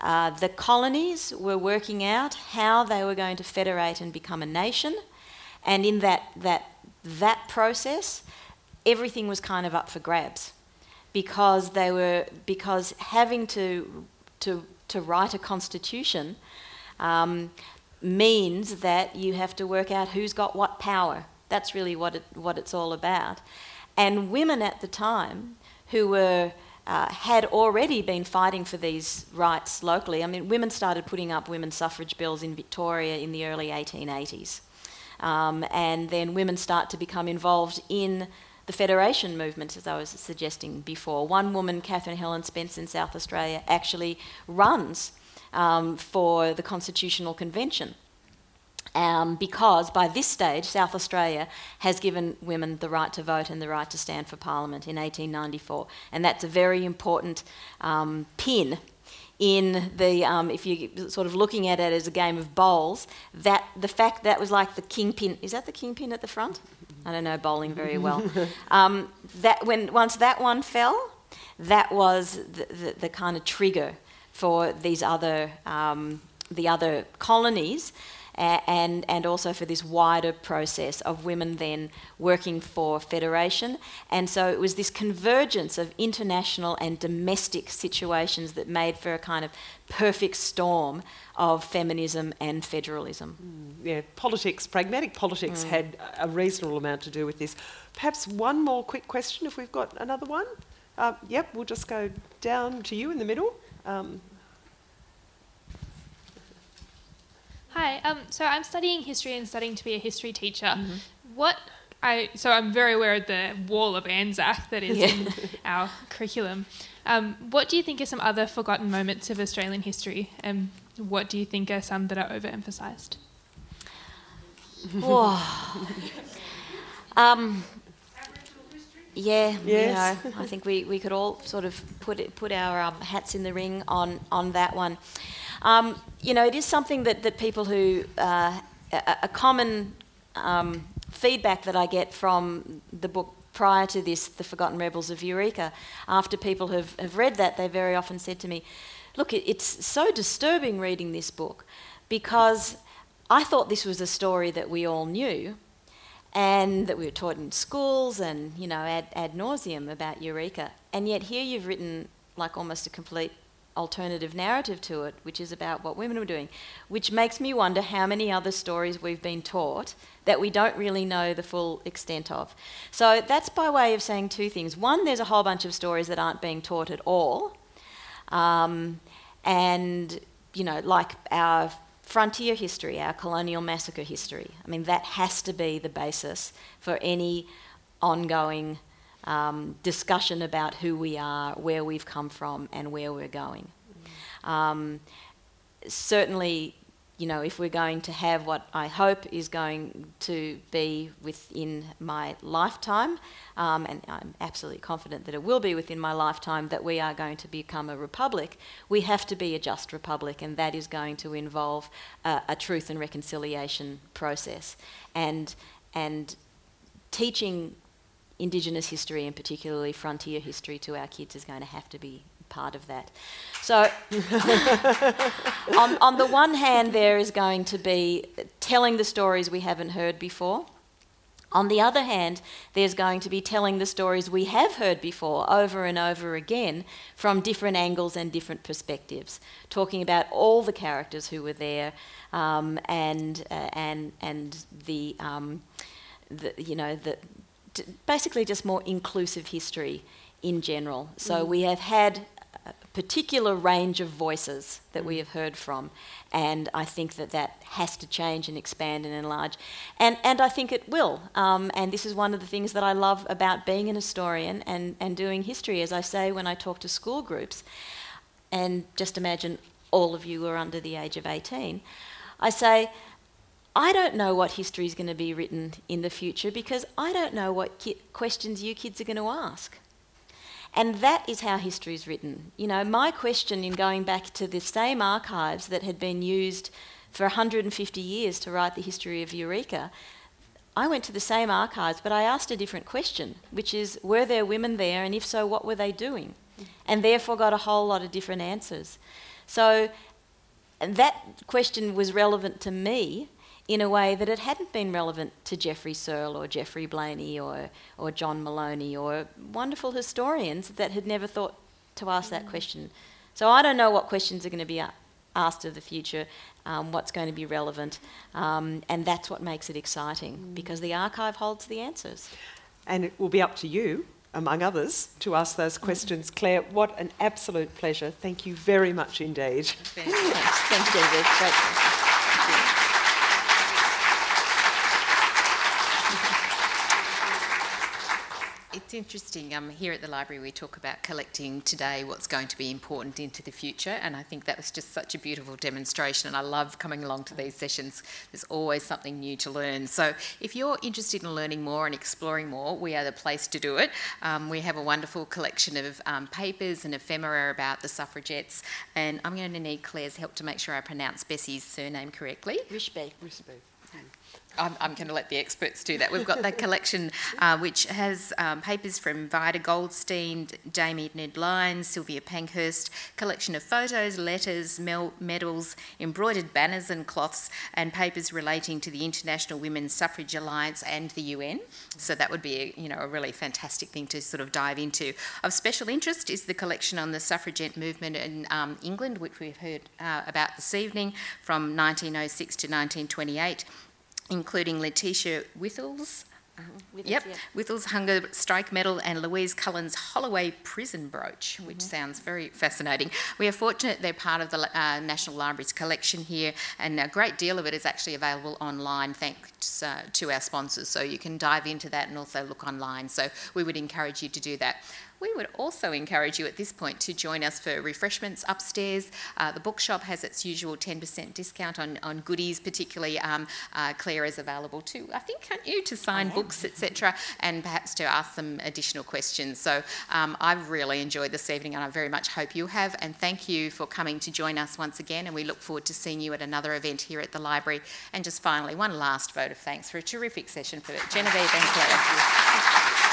uh, the colonies were working out how they were going to federate and become a nation, and in that that that process, everything was kind of up for grabs, because they were because having to to to write a constitution um, means that you have to work out who's got what power. That's really what it what it's all about. And women at the time who were uh, had already been fighting for these rights locally. I mean, women started putting up women's suffrage bills in Victoria in the early 1880s. Um, and then women start to become involved in the federation movement, as I was suggesting before. One woman, Catherine Helen Spence in South Australia, actually runs um, for the Constitutional Convention um, because by this stage, South Australia has given women the right to vote and the right to stand for Parliament in 1894. And that's a very important um, pin in the, um, if you're sort of looking at it as a game of bowls, that the fact that was like the kingpin, is that the kingpin at the front? I don't know bowling very well. Um, that when once that one fell, that was the, the, the kind of trigger for these other um, the other colonies and, and also for this wider process of women then working for federation. And so it was this convergence of international and domestic situations that made for a kind of perfect storm of feminism and federalism. Mm, yeah, politics, pragmatic politics mm. had a reasonable amount to do with this. Perhaps one more quick question if we've got another one. Uh, yep, we'll just go down to you in the middle. Um, Hi. Um, so I'm studying history and studying to be a history teacher. Mm-hmm. What I so I'm very aware of the wall of Anzac that is yeah. in our curriculum. Um, what do you think are some other forgotten moments of Australian history, and what do you think are some that are overemphasised? um, yeah, yes. you know, I think we, we could all sort of put it, put our um, hats in the ring on on that one. Um, you know, it is something that, that people who, uh, a, a, common um, feedback that I get from the book prior to this, The Forgotten Rebels of Eureka, after people have, have read that, they very often said to me, Look, it, it's so disturbing reading this book because I thought this was a story that we all knew and that we were taught in schools and, you know, ad, ad nauseum about Eureka. And yet here you've written like almost a complete alternative narrative to it, which is about what women were doing, which makes me wonder how many other stories we've been taught that we don't really know the full extent of. So that's by way of saying two things. One, there's a whole bunch of stories that aren't being taught at all. Um, and, you know, like our frontier history, our colonial massacre history. I mean, that has to be the basis for any ongoing um, discussion about who we are, where we've come from, and where we're going. Um, certainly, you know, if we're going to have what I hope is going to be within my lifetime, um, and I'm absolutely confident that it will be within my lifetime, that we are going to become a republic, we have to be a just republic, and that is going to involve a, a truth and reconciliation process. And, and teaching Indigenous history and particularly frontier history to our kids is going to have to be part of that. So, on, on the one hand, there is going to be telling the stories we haven't heard before. On the other hand, there's going to be telling the stories we have heard before over and over again from different angles and different perspectives, talking about all the characters who were there um, and, uh, and, and the, um, the, you know, the, basically just more inclusive history in general. So mm. we have had a particular range of voices that we have heard from, and I think that that has to change and expand and enlarge, and and I think it will. Um, and this is one of the things that I love about being an historian and and doing history, as I say when I talk to school groups, and just imagine all of you are under the age of eighteen, I say. I don't know what history is going to be written in the future because I don't know what ki- questions you kids are going to ask. And that is how history is written. You know, my question in going back to the same archives that had been used for 150 years to write the history of Eureka, I went to the same archives, but I asked a different question, which is were there women there, and if so, what were they doing? And therefore got a whole lot of different answers. So that question was relevant to me in a way that it hadn't been relevant to Geoffrey Serle or Geoffrey Blainey or, or John Molony or wonderful historians that had never thought to ask that question. So I don't know what questions are going to be asked of the future, um, what's going to be relevant, um, and that's what makes it exciting mm. because the archive holds the answers. And it will be up to you, among others, to ask those questions. Clare, what an absolute pleasure. Thank you very much indeed. Thanks, Thanks David. It's interesting. Um, here at the library, we talk about collecting today what's going to be important into the future, and I think that was just such a beautiful demonstration. And I love coming along to these sessions. There's always something new to learn. So, if you're interested in learning more and exploring more, we are the place to do it. Um, we have a wonderful collection of um, papers and ephemera about the suffragettes, and I'm going to need Clare's help to make sure I pronounce Bessie's surname correctly. Rishby. Rishby. I'm, I'm, going to let the experts do that. We've got the collection uh, which has um, papers from Vida Goldstein, Jamie Ned Lyons, Sylvia Pankhurst, collection of photos, letters, medals, embroidered banners and cloths, and papers relating to the International Women's Suffrage Alliance and the UN. So that would be, a, you know, a really fantastic thing to sort of dive into. Of special interest is the collection on the suffragette movement in um, England, which we've heard uh, about this evening, from 1906 to 1928 including Letitia Withels. Uh, yep, yeah. Hunger Strike Medal and Louise Cullen's Holloway Prison Brooch, which mm-hmm. sounds very fascinating. We are fortunate they're part of the uh, National Library's collection here, and a great deal of it is actually available online thanks uh, to our sponsors. So you can dive into that and also look online. So we would encourage you to do that. We would also encourage you at this point to join us for refreshments upstairs. Uh, the bookshop has its usual 10% discount on, on goodies, particularly um, uh, Clare is available too, I think, aren't you, to sign books, etc., and perhaps to ask some additional questions. So um, I've really enjoyed this evening and I very much hope you have. And thank you for coming to join us once again. And we look forward to seeing you at another event here at the library. And just finally, one last vote of thanks for a terrific session for Genevieve and Claire.